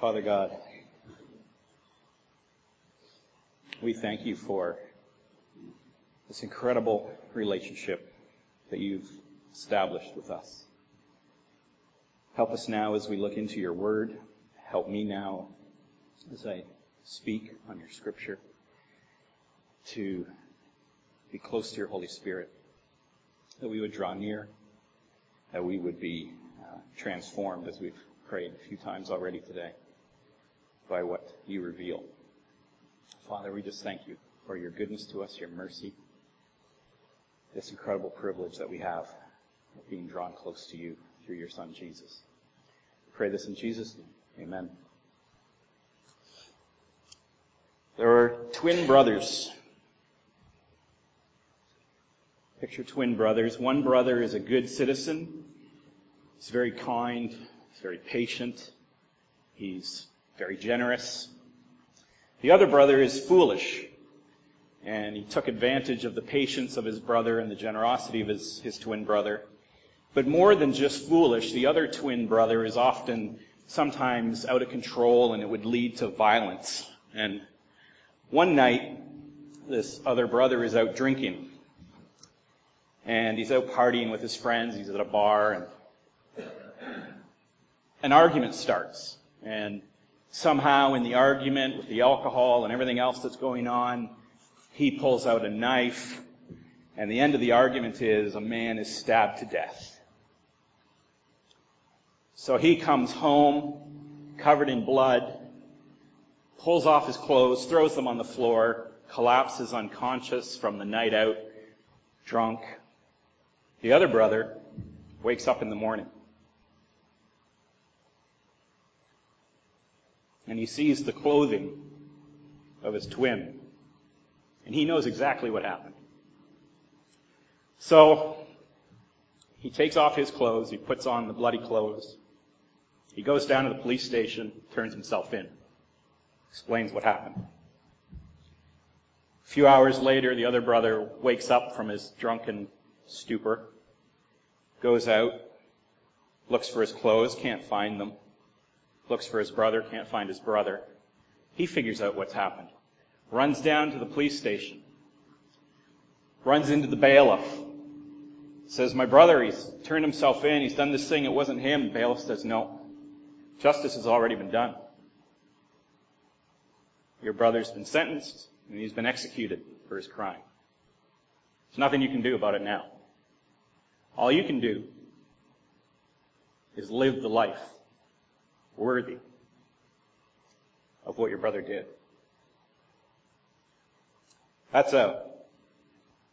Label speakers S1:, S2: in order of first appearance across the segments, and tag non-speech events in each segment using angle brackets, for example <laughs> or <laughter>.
S1: Father God, we thank you for this incredible relationship that you've established with us. Help us now as we look into your word. Help me now as I speak on your scripture to be close to your Holy Spirit, that we would draw near, that we would be uh, transformed as we've prayed a few times already today by what you reveal. Father, we just thank you for your goodness to us, your mercy, this incredible privilege that we have of being drawn close to you through your Son, Jesus. We pray this in Jesus' name. Amen. There are twin brothers. Picture twin brothers. One brother is a good citizen. He's very kind. He's very patient. He's very generous. The other brother is foolish, and he took advantage of the patience of his brother and the generosity of his, his twin brother. But more than just foolish, the other twin brother is often sometimes out of control and it would lead to violence. And one night, this other brother is out drinking. And he's out partying with his friends. He's at a bar and an argument starts. And somehow in the argument with the alcohol and everything else that's going on, he pulls out a knife, and the end of the argument is a man is stabbed to death. So he comes home, covered in blood, pulls off his clothes, throws them on the floor, collapses unconscious from the night out, drunk. The other brother wakes up in the morning. And he sees the clothing of his twin. And he knows exactly what happened. So, he takes off his clothes, he puts on the bloody clothes, he goes down to the police station, turns himself in, explains what happened. A few hours later, the other brother wakes up from his drunken stupor, goes out, looks for his clothes, can't find them, looks for his brother, can't find his brother. He figures out what's happened. Runs down to the police station. Runs into the bailiff. Says, my brother, he's turned himself in, he's done this thing, it wasn't him. Bailiff says, no. Justice has already been done. Your brother's been sentenced, and he's been executed for his crime. There's nothing you can do about it now. All you can do is live the life worthy of what your brother did. That's a,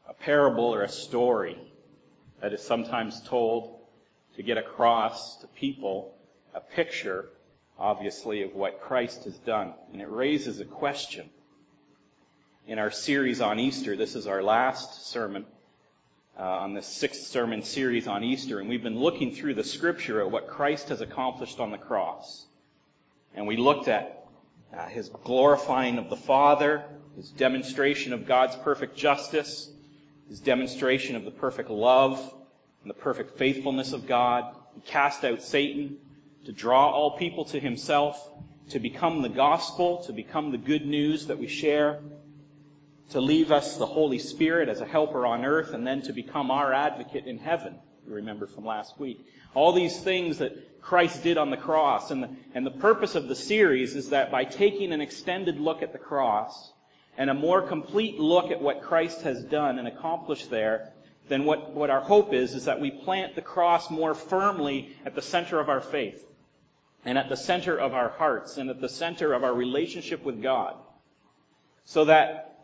S1: a parable or a story that is sometimes told to get across to people a picture, obviously, of what Christ has done. And it raises a question. In our series on Easter, this is our last sermon uh, on this sixth sermon series on Easter, and we've been looking through the scripture at what Christ has accomplished on the cross. And we looked at uh, his glorifying of the Father, his demonstration of God's perfect justice, his demonstration of the perfect love and the perfect faithfulness of God. He cast out Satan to draw all people to himself, to become the gospel, to become the good news that we share, to leave us the Holy Spirit as a helper on earth, and then to become our advocate in heaven. You remember from last week. All these things that Christ did on the cross. And the, and the purpose of the series is that by taking an extended look at the cross and a more complete look at what Christ has done and accomplished there, then what, what our hope is, is that we plant the cross more firmly at the center of our faith and at the center of our hearts and at the center of our relationship with God. So that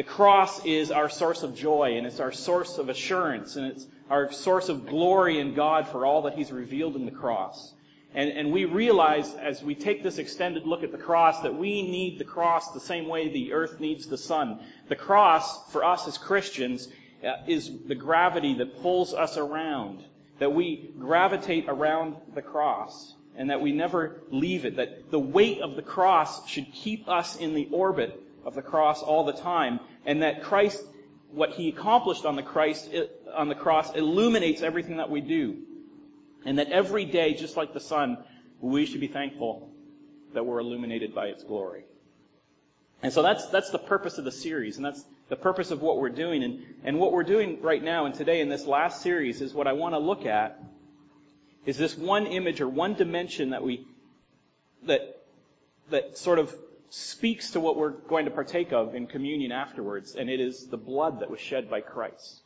S1: the cross is our source of joy and it's our source of assurance and it's our source of glory in God for all that He's revealed in the cross. And, and we realize as we take this extended look at the cross that we need the cross the same way the earth needs the sun. The cross, for us as Christians, uh, is the gravity that pulls us around. That we gravitate around the cross and that we never leave it. That the weight of the cross should keep us in the orbit of the cross all the time, and that Christ, what he accomplished on the Christ, on the cross illuminates everything that we do. And that every day, just like the sun, we should be thankful that we're illuminated by its glory. And so that's, that's the purpose of the series, and that's the purpose of what we're doing. And, and what we're doing right now and today in this last series is what I want to look at is this one image or one dimension that we, that, that sort of speaks to what we're going to partake of in communion afterwards, and it is the blood that was shed by Christ.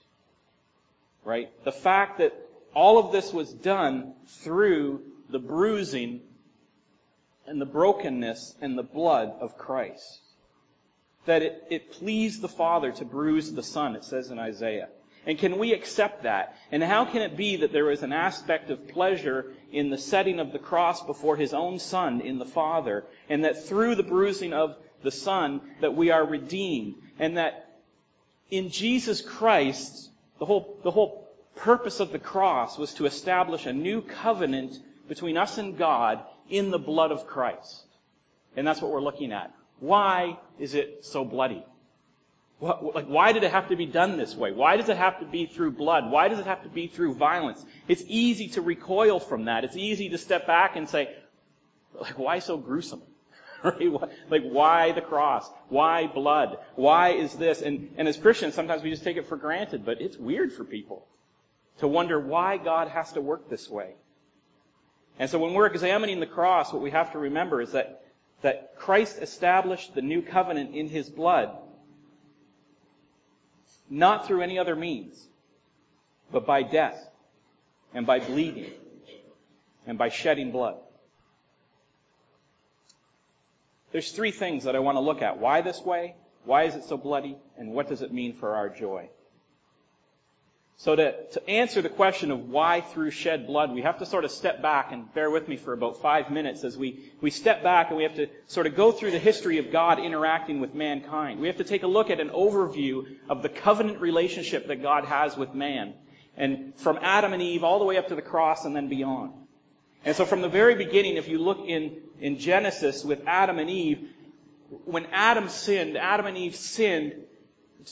S1: Right? The fact that all of this was done through the bruising and the brokenness and the blood of Christ. That it, it pleased the Father to bruise the Son, it says in Isaiah. And can we accept that? And how can it be that there is an aspect of pleasure in the setting of the cross before his own Son in the Father, and that through the bruising of the Son that we are redeemed, and that in Jesus Christ, the whole, the whole purpose of the cross was to establish a new covenant between us and God in the blood of Christ. And that's what we're looking at. Why is it so bloody? What, like, why did it have to be done this way? Why does it have to be through blood? Why does it have to be through violence? It's easy to recoil from that. It's easy to step back and say, like, why so gruesome? <laughs> like, why the cross? Why blood? Why is this? And, and as Christians, sometimes we just take it for granted, but it's weird for people to wonder why God has to work this way. And so when we're examining the cross, what we have to remember is that, that Christ established the new covenant in his blood not through any other means, but by death and by bleeding and by shedding blood. There's three things that I want to look at. Why this way? Why is it so bloody? And what does it mean for our joy? So to, to answer the question of why through shed blood, we have to sort of step back and bear with me for about five minutes as we, we step back and we have to sort of go through the history of God interacting with mankind. We have to take a look at an overview of the covenant relationship that God has with man. And from Adam and Eve all the way up to the cross and then beyond. And so from the very beginning, if you look in, in Genesis with Adam and Eve, when Adam sinned, Adam and Eve sinned,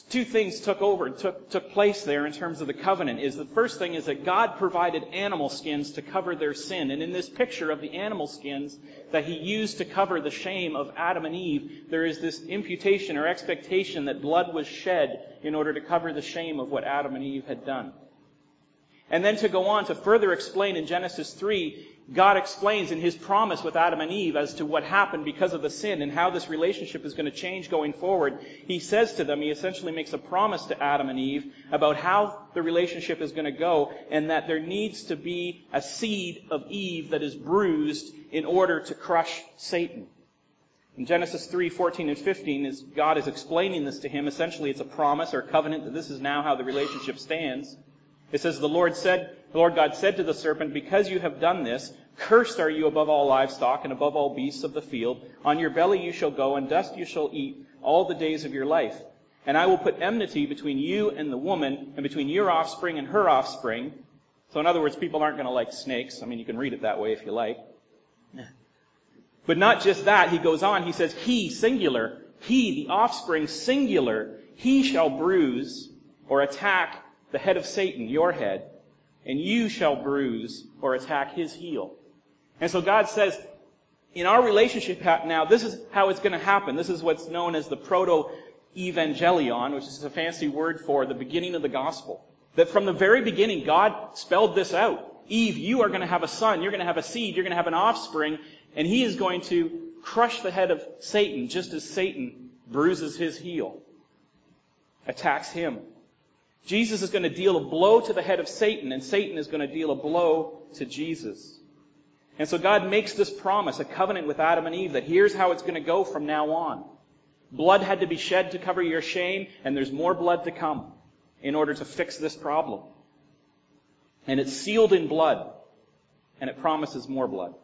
S1: two things took over, took, took place there in terms of the covenant. Is the first thing is that God provided animal skins to cover their sin. And in this picture of the animal skins that he used to cover the shame of Adam and Eve, there is this imputation or expectation that blood was shed in order to cover the shame of what Adam and Eve had done. And then to go on to further explain in Genesis 3 God explains in his promise with Adam and Eve as to what happened because of the sin and how this relationship is going to change going forward. He says to them, he essentially makes a promise to Adam and Eve about how the relationship is going to go and that there needs to be a seed of Eve that is bruised in order to crush Satan. In Genesis 3, 14 and 15, is God is explaining this to him, essentially it's a promise or covenant that this is now how the relationship stands. It says, the Lord said, the Lord God said to the serpent, because you have done this, cursed are you above all livestock and above all beasts of the field. On your belly you shall go and dust you shall eat all the days of your life. And I will put enmity between you and the woman and between your offspring and her offspring. So in other words, people aren't going to like snakes. I mean, you can read it that way if you like. But not just that, he goes on, he says, he, singular, he, the offspring, singular, he shall bruise or attack the head of Satan, your head, and you shall bruise or attack his heel. And so God says, in our relationship now, this is how it's going to happen. This is what's known as the proto-evangelium, which is a fancy word for the beginning of the gospel. That from the very beginning, God spelled this out. Eve, you are going to have a son, you're going to have a seed, you're going to have an offspring, and he is going to crush the head of Satan, just as Satan bruises his heel, attacks him. Jesus is going to deal a blow to the head of Satan, and Satan is going to deal a blow to Jesus. And so God makes this promise, a covenant with Adam and Eve, that here's how it's going to go from now on. Blood had to be shed to cover your shame, and there's more blood to come in order to fix this problem. And it's sealed in blood, and it promises more blood.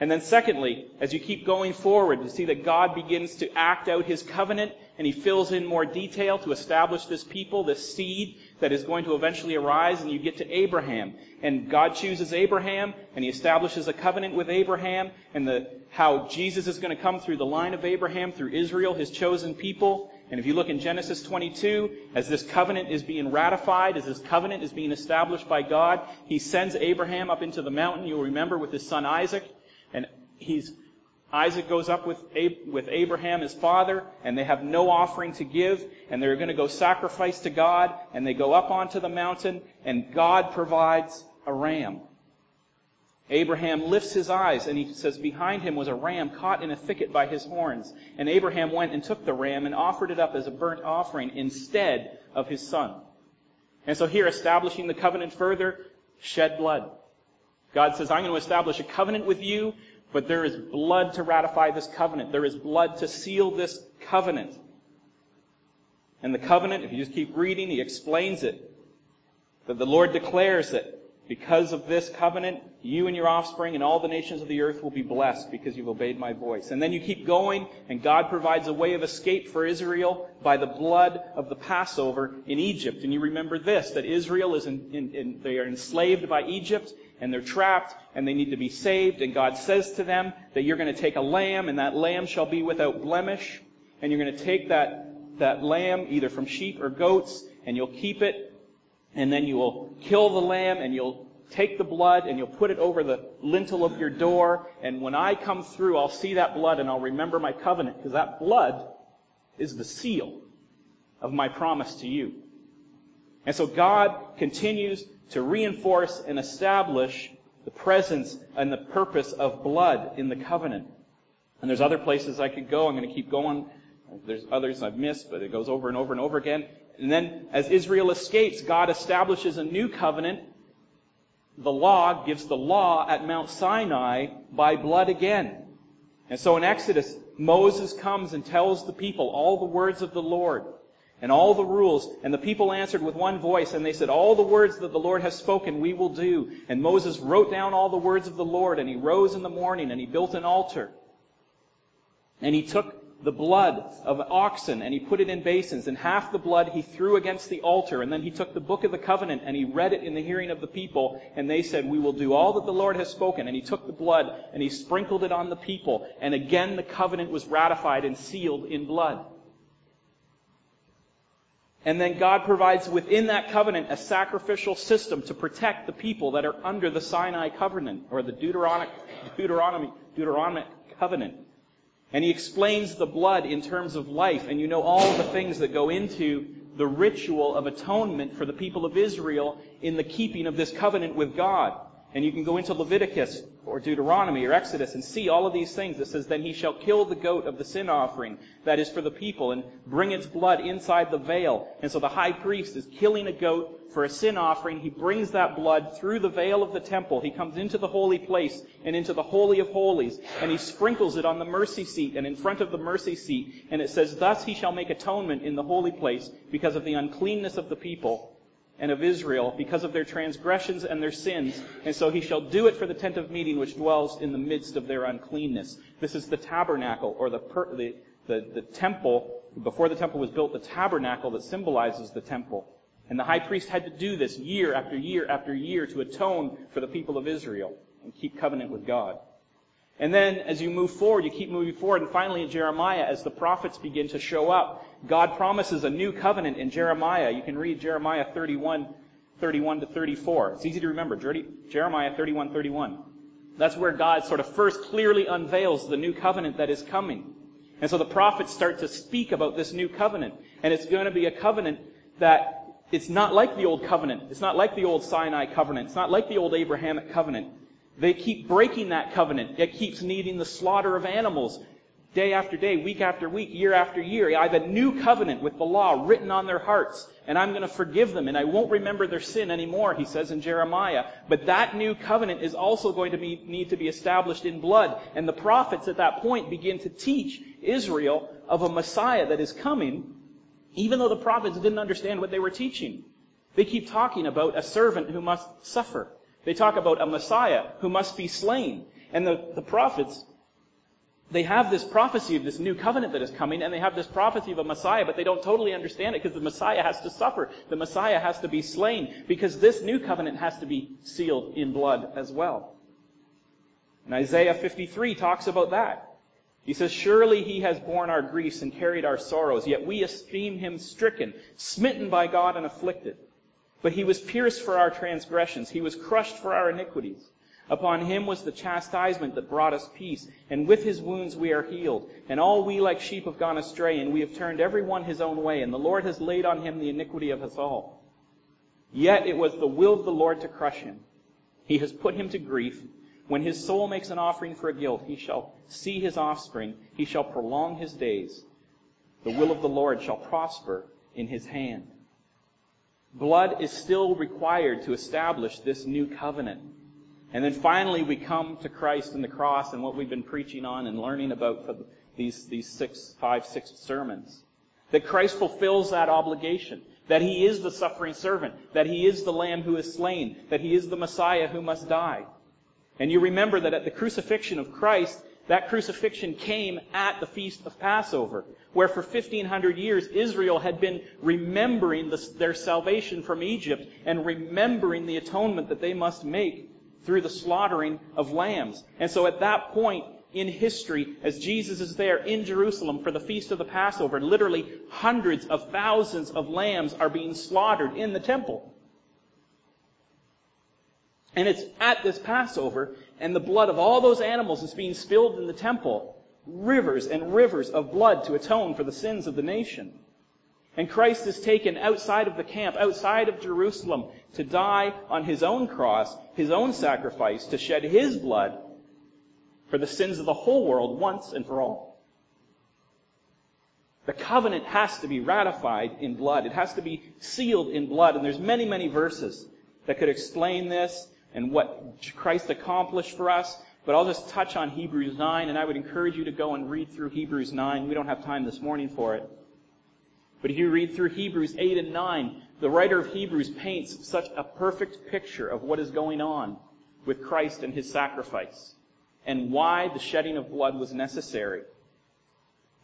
S1: And then secondly, as you keep going forward, you see that God begins to act out his covenant and he fills in more detail to establish this people, this seed that is going to eventually arise and you get to Abraham. And God chooses Abraham and he establishes a covenant with Abraham and the, how Jesus is going to come through the line of Abraham, through Israel, his chosen people. And if you look in Genesis 22, as this covenant is being ratified, as this covenant is being established by God, he sends Abraham up into the mountain, you'll remember, with his son Isaac he's Isaac goes up with, with Abraham, his father, and they have no offering to give, and they're going to go sacrifice to God, and they go up onto the mountain, and God provides a ram. Abraham lifts his eyes, and he says, Behind him was a ram caught in a thicket by his horns. And Abraham went and took the ram and offered it up as a burnt offering instead of his son. And so here, establishing the covenant further, shed blood. God says, I'm going to establish a covenant with you but there is blood to ratify this covenant. There is blood to seal this covenant. And the covenant, if you just keep reading, he explains it. That the Lord declares that because of this covenant, you and your offspring and all the nations of the earth will be blessed because you've obeyed my voice. And then you keep going, and God provides a way of escape for Israel by the blood of the Passover in Egypt. And you remember this, that Israel is in, in, in they are enslaved by Egypt, and they're trapped and they need to be saved. And God says to them that you're going to take a lamb and that lamb shall be without blemish. And you're going to take that, that lamb either from sheep or goats and you'll keep it. And then you will kill the lamb and you'll take the blood and you'll put it over the lintel of your door. And when I come through, I'll see that blood and I'll remember my covenant because that blood is the seal of my promise to you. And so God continues to reinforce and establish the presence and the purpose of blood in the covenant. And there's other places I could go. I'm going to keep going. There's others I've missed, but it goes over and over and over again. And then as Israel escapes, God establishes a new covenant. The law gives the law at Mount Sinai by blood again. And so in Exodus, Moses comes and tells the people all the words of the Lord and all the rules. And the people answered with one voice, and they said, All the words that the Lord has spoken, we will do. And Moses wrote down all the words of the Lord, and he rose in the morning, and he built an altar. And he took the blood of oxen and he put it in basins and half the blood he threw against the altar and then he took the book of the covenant and he read it in the hearing of the people and they said we will do all that the lord has spoken and he took the blood and he sprinkled it on the people and again the covenant was ratified and sealed in blood and then God provides within that covenant a sacrificial system to protect the people that are under the Sinai covenant or the Deuteronomic, Deuteronomy, Deuteronomic covenant. And he explains the blood in terms of life. And you know all the things that go into the ritual of atonement for the people of Israel in the keeping of this covenant with God. And you can go into Leviticus or Deuteronomy or Exodus and see all of these things. It says, Then he shall kill the goat of the sin offering that is for the people and bring its blood inside the veil. And so the high priest is killing a goat for a sin offering. He brings that blood through the veil of the temple. He comes into the holy place and into the holy of holies and he sprinkles it on the mercy seat and in front of the mercy seat. And it says, Thus he shall make atonement in the holy place because of the uncleanness of the people and of Israel because of their transgressions and their sins, and so he shall do it for the tent of meeting which dwells in the midst of their uncleanness. This is the tabernacle, or the, per, the, the, the temple, before the temple was built, the tabernacle that symbolizes the temple. And the high priest had to do this year after year after year to atone for the people of Israel and keep covenant with God. And then as you move forward, you keep moving forward, and finally in Jeremiah, as the prophets begin to show up, God promises a new covenant in Jeremiah. You can read Jeremiah 31, 31 to 34. It's easy to remember. Jeremiah 31, 31. That's where God sort of first clearly unveils the new covenant that is coming. And so the prophets start to speak about this new covenant. And it's going to be a covenant that it's not like the old covenant. It's not like the old Sinai covenant. It's not like the old Abrahamic covenant. They keep breaking that covenant. It keeps needing the slaughter of animals day after day, week after week, year after year. I have a new covenant with the law written on their hearts, and I'm going to forgive them, and I won't remember their sin anymore, he says in Jeremiah. But that new covenant is also going to be, need to be established in blood. And the prophets at that point begin to teach Israel of a Messiah that is coming, even though the prophets didn't understand what they were teaching. They keep talking about a servant who must suffer. They talk about a Messiah who must be slain. And the, the prophets, they have this prophecy of this new covenant that is coming, and they have this prophecy of a Messiah, but they don't totally understand it because the Messiah has to suffer. The Messiah has to be slain because this new covenant has to be sealed in blood as well. And Isaiah 53 talks about that. He says, Surely he has borne our griefs and carried our sorrows, yet we esteem him stricken, smitten by God and afflicted. But he was pierced for our transgressions. He was crushed for our iniquities. Upon him was the chastisement that brought us peace, and with his wounds we are healed. And all we like sheep have gone astray, and we have turned every one his own way, and the Lord has laid on him the iniquity of us all. Yet it was the will of the Lord to crush him. He has put him to grief. When his soul makes an offering for a guilt, he shall see his offspring, he shall prolong his days. The will of the Lord shall prosper in his hand. Blood is still required to establish this new covenant. And then finally we come to Christ and the cross and what we've been preaching on and learning about for these, these six, five, six sermons. That Christ fulfills that obligation. That He is the suffering servant. That He is the Lamb who is slain. That He is the Messiah who must die. And you remember that at the crucifixion of Christ, that crucifixion came at the feast of Passover, where for 1500 years Israel had been remembering the, their salvation from Egypt and remembering the atonement that they must make through the slaughtering of lambs. And so at that point in history, as Jesus is there in Jerusalem for the feast of the Passover, literally hundreds of thousands of lambs are being slaughtered in the temple. And it's at this Passover, and the blood of all those animals is being spilled in the temple. Rivers and rivers of blood to atone for the sins of the nation. And Christ is taken outside of the camp, outside of Jerusalem, to die on his own cross, his own sacrifice, to shed his blood for the sins of the whole world once and for all. The covenant has to be ratified in blood. It has to be sealed in blood. And there's many, many verses that could explain this and what Christ accomplished for us. But I'll just touch on Hebrews 9, and I would encourage you to go and read through Hebrews 9. We don't have time this morning for it. But if you read through Hebrews 8 and 9, the writer of Hebrews paints such a perfect picture of what is going on with Christ and his sacrifice and why the shedding of blood was necessary.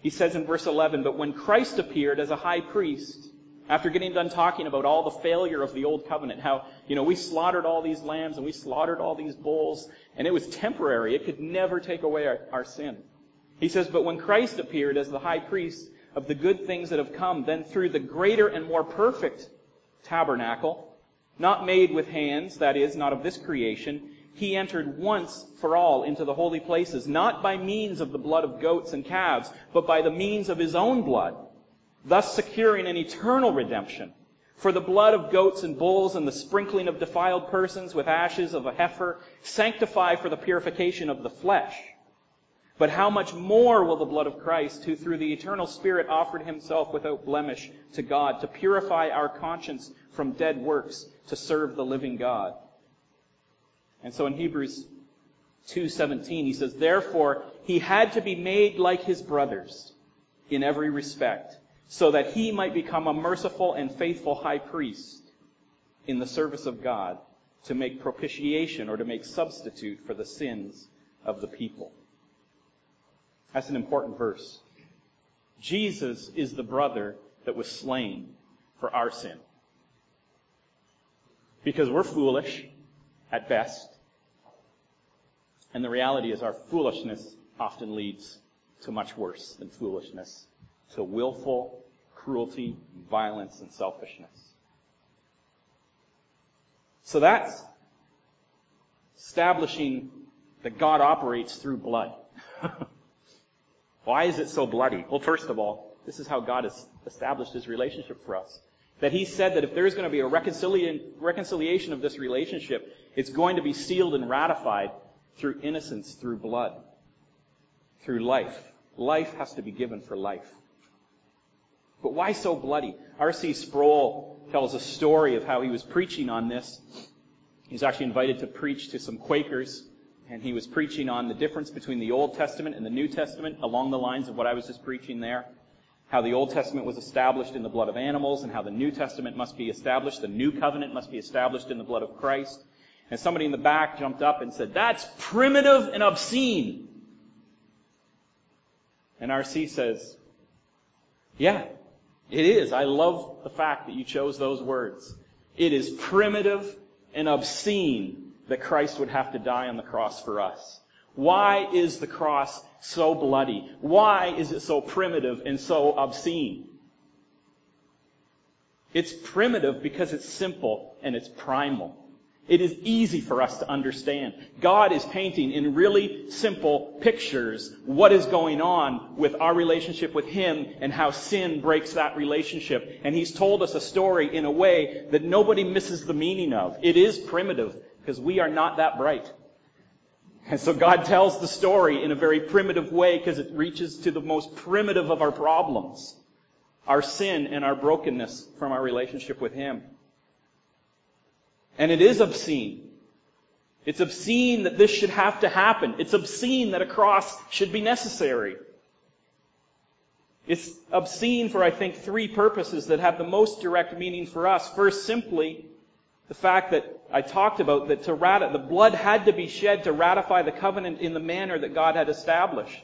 S1: He says in verse 11, But when Christ appeared as a high priest, after getting done talking about all the failure of the old covenant, how, you know, we slaughtered all these lambs and we slaughtered all these bulls, and it was temporary. It could never take away our, our sin. He says, But when Christ appeared as the high priest, of the good things that have come, then through the greater and more perfect tabernacle, not made with hands, that is, not of this creation, he entered once for all into the holy places, not by means of the blood of goats and calves, but by the means of his own blood, thus securing an eternal redemption. For the blood of goats and bulls and the sprinkling of defiled persons with ashes of a heifer sanctify for the purification of the flesh. But how much more will the blood of Christ, who through the eternal Spirit offered himself without blemish to God, to purify our conscience from dead works, to serve the living God? And so in Hebrews 2.17, he says, Therefore, he had to be made like his brothers in every respect, so that he might become a merciful and faithful high priest in the service of God, to make propitiation or to make substitute for the sins of the people. That's an important verse. Jesus is the brother that was slain for our sin. Because we're foolish at best. And the reality is our foolishness often leads to much worse than foolishness. To willful cruelty, violence, and selfishness. So that's establishing that God operates through blood. <laughs> Why is it so bloody? Well, first of all, this is how God has established his relationship for us. That he said that if there is going to be a reconciliation of this relationship, it's going to be sealed and ratified through innocence, through blood, through life. Life has to be given for life. But why so bloody? R.C. Sproul tells a story of how he was preaching on this. He was actually invited to preach to some Quakers and he was preaching on the difference between the Old Testament and the New Testament along the lines of what I was just preaching there. How the Old Testament was established in the blood of animals and how the New Testament must be established, the New Covenant must be established in the blood of Christ. And somebody in the back jumped up and said, that's primitive and obscene. And R.C. says, yeah, it is. I love the fact that you chose those words. It is primitive and obscene that Christ would have to die on the cross for us. Why is the cross so bloody? Why is it so primitive and so obscene? It's primitive because it's simple and it's primal. It is easy for us to understand. God is painting in really simple pictures what is going on with our relationship with Him and how sin breaks that relationship. And He's told us a story in a way that nobody misses the meaning of. It is primitive because we are not that bright. And so God tells the story in a very primitive way because it reaches to the most primitive of our problems. Our sin and our brokenness from our relationship with Him. And it is obscene. It's obscene that this should have to happen. It's obscene that a cross should be necessary. It's obscene for, I think, three purposes that have the most direct meaning for us. First, simply the fact that I talked about that to rat- the blood had to be shed to ratify the covenant in the manner that God had established.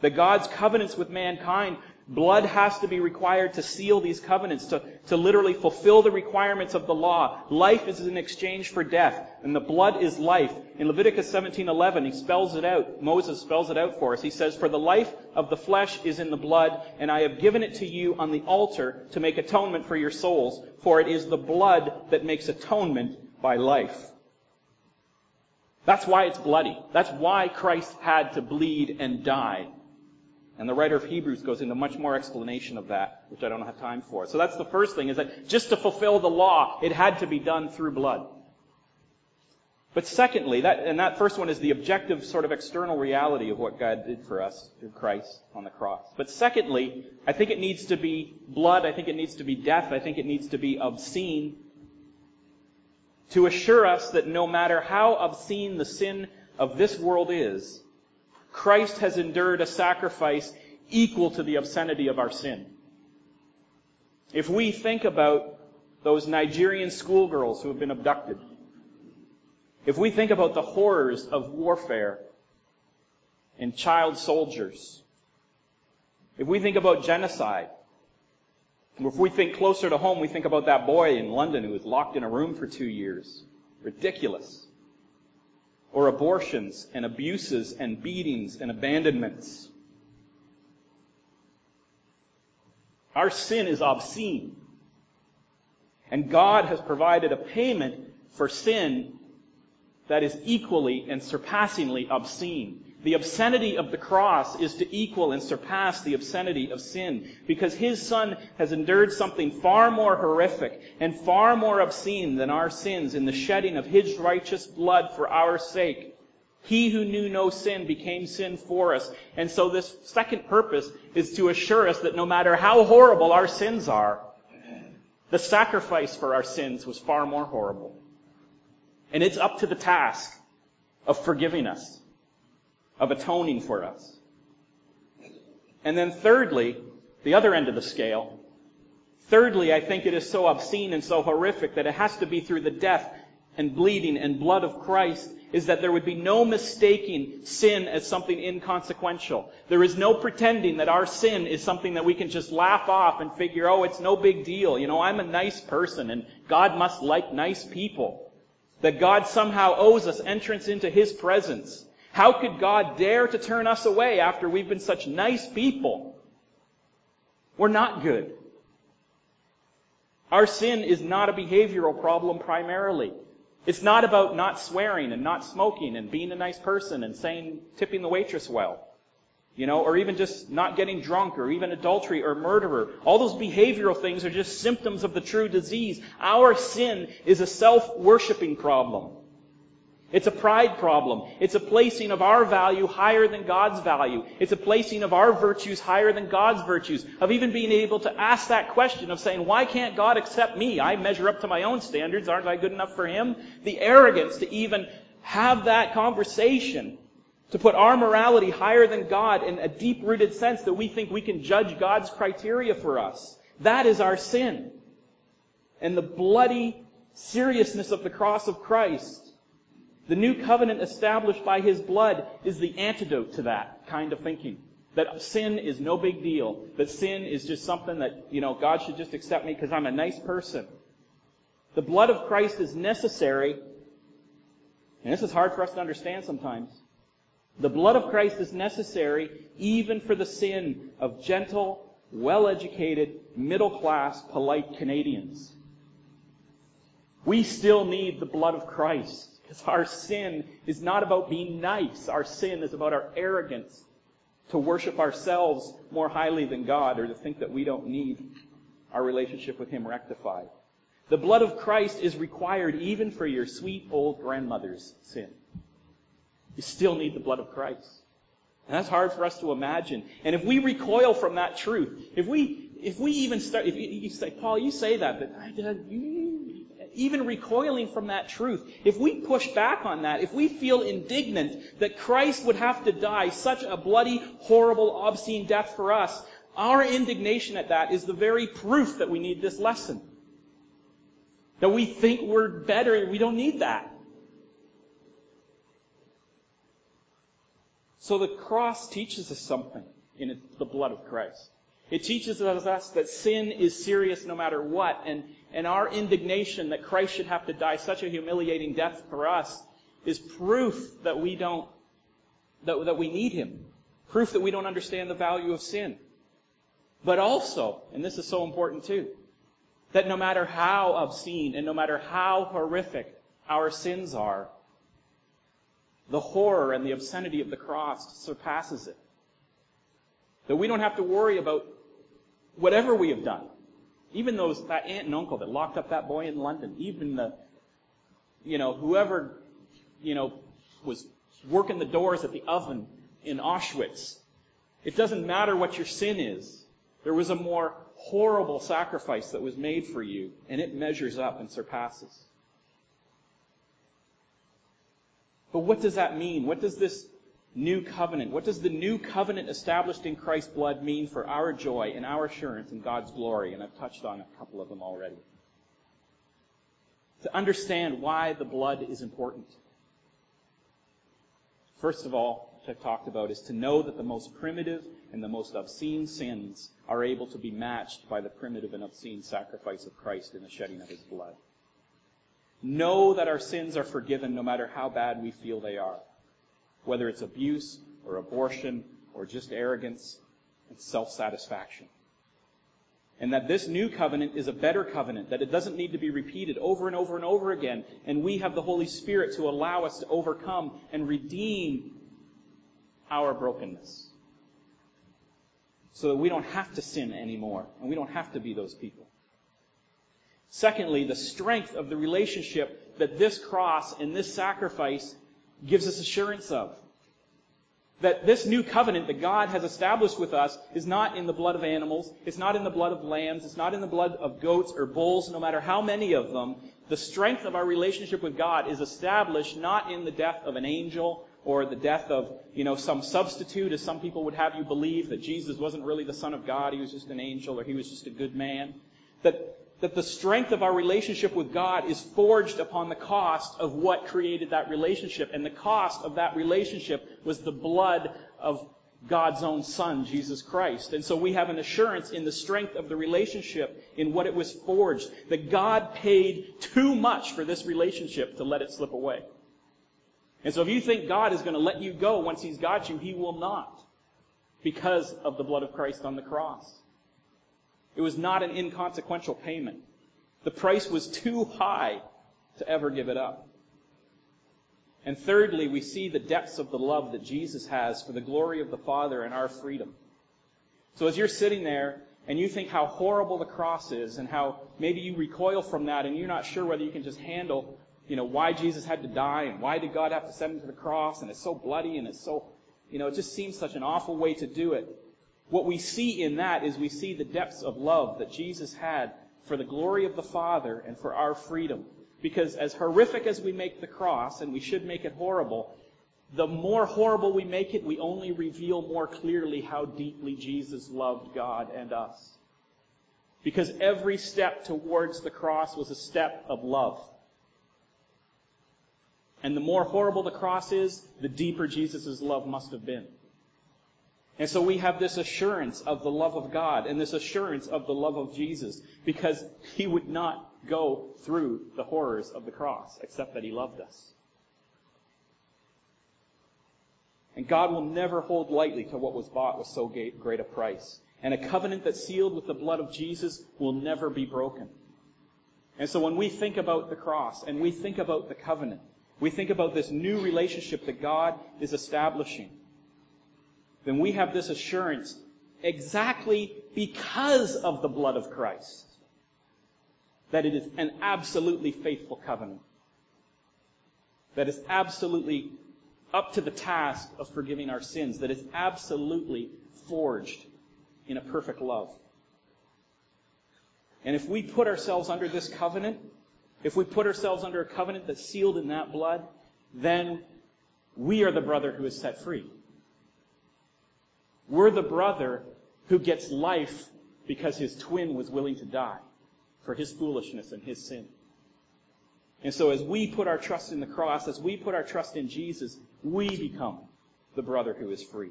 S1: That God's covenants with mankind Blood has to be required to seal these covenants, to, to literally fulfill the requirements of the law. Life is in exchange for death, and the blood is life. In Leviticus 17:11, he spells it out. Moses spells it out for us. He says, "For the life of the flesh is in the blood, and I have given it to you on the altar to make atonement for your souls, for it is the blood that makes atonement by life." That's why it's bloody. That's why Christ had to bleed and die. And the writer of Hebrews goes into much more explanation of that, which I don't have time for. So that's the first thing, is that just to fulfill the law, it had to be done through blood. But secondly, that, and that first one is the objective sort of external reality of what God did for us through Christ on the cross. But secondly, I think it needs to be blood, I think it needs to be death, I think it needs to be obscene to assure us that no matter how obscene the sin of this world is, Christ has endured a sacrifice equal to the obscenity of our sin. If we think about those Nigerian schoolgirls who have been abducted, if we think about the horrors of warfare and child soldiers, if we think about genocide, if we think closer to home, we think about that boy in London who was locked in a room for two years. Ridiculous or abortions and abuses and beatings and abandonments. Our sin is obscene. And God has provided a payment for sin that is equally and surpassingly obscene. The obscenity of the cross is to equal and surpass the obscenity of sin because his son has endured something far more horrific and far more obscene than our sins in the shedding of his righteous blood for our sake. He who knew no sin became sin for us. And so this second purpose is to assure us that no matter how horrible our sins are, the sacrifice for our sins was far more horrible. And it's up to the task of forgiving us of atoning for us. And then thirdly, the other end of the scale, thirdly, I think it is so obscene and so horrific that it has to be through the death and bleeding and blood of Christ is that there would be no mistaking sin as something inconsequential. There is no pretending that our sin is something that we can just laugh off and figure, oh, it's no big deal. You know, I'm a nice person and God must like nice people. That God somehow owes us entrance into His presence. How could God dare to turn us away after we've been such nice people? We're not good. Our sin is not a behavioral problem primarily. It's not about not swearing and not smoking and being a nice person and saying, tipping the waitress well. You know, or even just not getting drunk or even adultery or murderer. All those behavioral things are just symptoms of the true disease. Our sin is a self-worshipping problem. It's a pride problem. It's a placing of our value higher than God's value. It's a placing of our virtues higher than God's virtues. Of even being able to ask that question of saying, why can't God accept me? I measure up to my own standards. Aren't I good enough for Him? The arrogance to even have that conversation. To put our morality higher than God in a deep rooted sense that we think we can judge God's criteria for us. That is our sin. And the bloody seriousness of the cross of Christ the new covenant established by his blood is the antidote to that kind of thinking. That sin is no big deal. That sin is just something that, you know, God should just accept me because I'm a nice person. The blood of Christ is necessary, and this is hard for us to understand sometimes. The blood of Christ is necessary even for the sin of gentle, well-educated, middle-class, polite Canadians. We still need the blood of Christ because our sin is not about being nice. Our sin is about our arrogance to worship ourselves more highly than God or to think that we don't need our relationship with Him rectified. The blood of Christ is required even for your sweet old grandmother's sin. You still need the blood of Christ. And that's hard for us to imagine. And if we recoil from that truth, if we, if we even start, if you, you say, Paul, you say that, but even recoiling from that truth, if we push back on that, if we feel indignant that Christ would have to die such a bloody, horrible, obscene death for us, our indignation at that is the very proof that we need this lesson. That we think we're better, we don't need that. So the cross teaches us something in the blood of Christ. It teaches us that sin is serious no matter what, and, and our indignation that Christ should have to die such a humiliating death for us is proof that we don't, that, that we need Him. Proof that we don't understand the value of sin. But also, and this is so important too, that no matter how obscene and no matter how horrific our sins are, the horror and the obscenity of the cross surpasses it. That we don't have to worry about whatever we have done. Even those, that aunt and uncle that locked up that boy in London, even the, you know, whoever, you know, was working the doors at the oven in Auschwitz. It doesn't matter what your sin is. There was a more horrible sacrifice that was made for you, and it measures up and surpasses. But what does that mean? What does this new covenant, what does the new covenant established in Christ's blood mean for our joy and our assurance in God's glory? And I've touched on a couple of them already. To understand why the blood is important. First of all, which I've talked about, is to know that the most primitive and the most obscene sins are able to be matched by the primitive and obscene sacrifice of Christ in the shedding of his blood. Know that our sins are forgiven no matter how bad we feel they are. Whether it's abuse or abortion or just arrogance and self-satisfaction. And that this new covenant is a better covenant, that it doesn't need to be repeated over and over and over again. And we have the Holy Spirit to allow us to overcome and redeem our brokenness. So that we don't have to sin anymore, and we don't have to be those people. Secondly, the strength of the relationship that this cross and this sacrifice gives us assurance of. That this new covenant that God has established with us is not in the blood of animals, it's not in the blood of lambs, it's not in the blood of goats or bulls, no matter how many of them. The strength of our relationship with God is established not in the death of an angel or the death of, you know, some substitute, as some people would have you believe that Jesus wasn't really the Son of God, he was just an angel or he was just a good man. That that the strength of our relationship with God is forged upon the cost of what created that relationship. And the cost of that relationship was the blood of God's own Son, Jesus Christ. And so we have an assurance in the strength of the relationship in what it was forged. That God paid too much for this relationship to let it slip away. And so if you think God is going to let you go once He's got you, He will not. Because of the blood of Christ on the cross. It was not an inconsequential payment. The price was too high to ever give it up. And thirdly, we see the depths of the love that Jesus has for the glory of the Father and our freedom. So as you're sitting there and you think how horrible the cross is and how maybe you recoil from that and you're not sure whether you can just handle, you know, why Jesus had to die and why did God have to send him to the cross and it's so bloody and it's so, you know, it just seems such an awful way to do it. What we see in that is we see the depths of love that Jesus had for the glory of the Father and for our freedom. Because as horrific as we make the cross, and we should make it horrible, the more horrible we make it, we only reveal more clearly how deeply Jesus loved God and us. Because every step towards the cross was a step of love. And the more horrible the cross is, the deeper Jesus' love must have been. And so we have this assurance of the love of God and this assurance of the love of Jesus because he would not go through the horrors of the cross except that he loved us. And God will never hold lightly to what was bought with so great a price. And a covenant that's sealed with the blood of Jesus will never be broken. And so when we think about the cross and we think about the covenant, we think about this new relationship that God is establishing, then we have this assurance exactly because of the blood of Christ that it is an absolutely faithful covenant. That is absolutely up to the task of forgiving our sins. That is absolutely forged in a perfect love. And if we put ourselves under this covenant, if we put ourselves under a covenant that's sealed in that blood, then we are the brother who is set free. We're the brother who gets life because his twin was willing to die for his foolishness and his sin. And so as we put our trust in the cross, as we put our trust in Jesus, we become the brother who is free.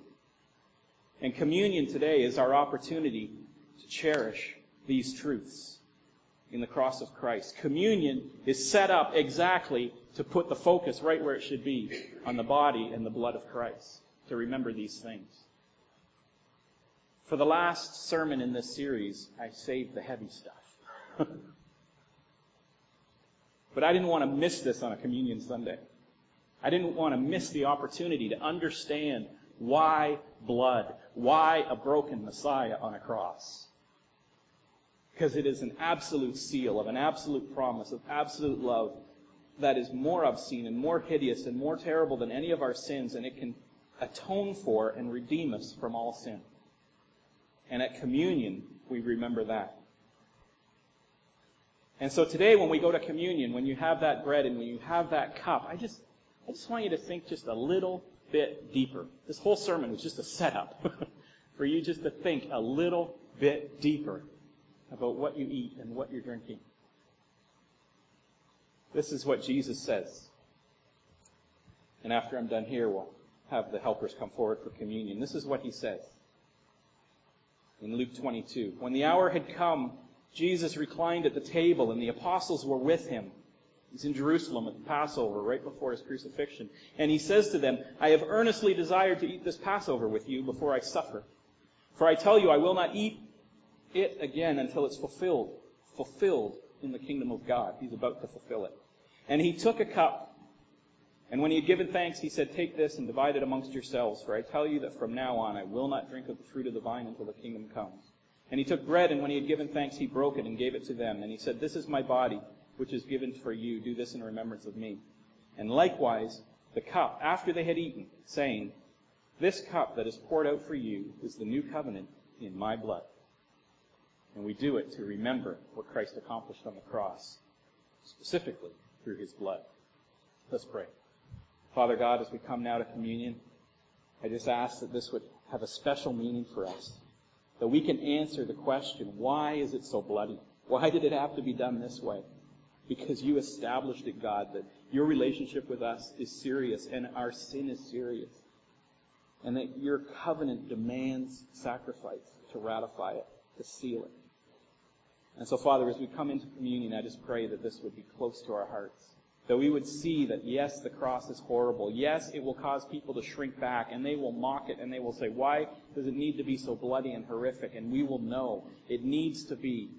S1: And communion today is our opportunity to cherish these truths in the cross of Christ. Communion is set up exactly to put the focus right where it should be on the body and the blood of Christ, to remember these things. For the last sermon in this series, I saved the heavy stuff. <laughs> but I didn't want to miss this on a communion Sunday. I didn't want to miss the opportunity to understand why blood, why a broken Messiah on a cross. Because it is an absolute seal of an absolute promise of absolute love that is more obscene and more hideous and more terrible than any of our sins, and it can atone for and redeem us from all sin. And at communion, we remember that. And so today, when we go to communion, when you have that bread and when you have that cup, I just, I just want you to think just a little bit deeper. This whole sermon was just a setup <laughs> for you just to think a little bit deeper about what you eat and what you're drinking. This is what Jesus says. And after I'm done here, we'll have the helpers come forward for communion. This is what he says in Luke 22. When the hour had come, Jesus reclined at the table and the apostles were with him. He's in Jerusalem at the Passover, right before his crucifixion. And he says to them, I have earnestly desired to eat this Passover with you before I suffer. For I tell you, I will not eat it again until it's fulfilled, fulfilled in the kingdom of God. He's about to fulfill it. And he took a cup, and when he had given thanks, he said, Take this and divide it amongst yourselves, for I tell you that from now on I will not drink of the fruit of the vine until the kingdom comes. And he took bread, and when he had given thanks, he broke it and gave it to them. And he said, This is my body, which is given for you. Do this in remembrance of me. And likewise, the cup, after they had eaten, saying, This cup that is poured out for you is the new covenant in my blood. And we do it to remember what Christ accomplished on the cross, specifically through his blood. Let's pray. Father God, as we come now to communion, I just ask that this would have a special meaning for us. That we can answer the question, why is it so bloody? Why did it have to be done this way? Because you established it, God, that your relationship with us is serious and our sin is serious. And that your covenant demands sacrifice to ratify it, to seal it. And so, Father, as we come into communion, I just pray that this would be close to our hearts. That we would see that, yes, the cross is horrible. Yes, it will cause people to shrink back, and they will mock it, and they will say, why does it need to be so bloody and horrific? And we will know it needs to be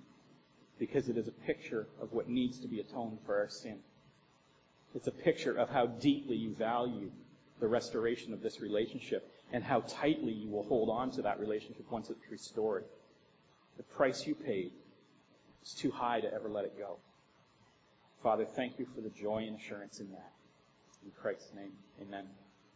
S1: because it is a picture of what needs to be atoned for our sin. It's a picture of how deeply you value the restoration of this relationship and how tightly you will hold on to that relationship once it's restored. The price you paid is too high to ever let it go. Father, thank you for the joy and assurance in that. In Christ's name, amen.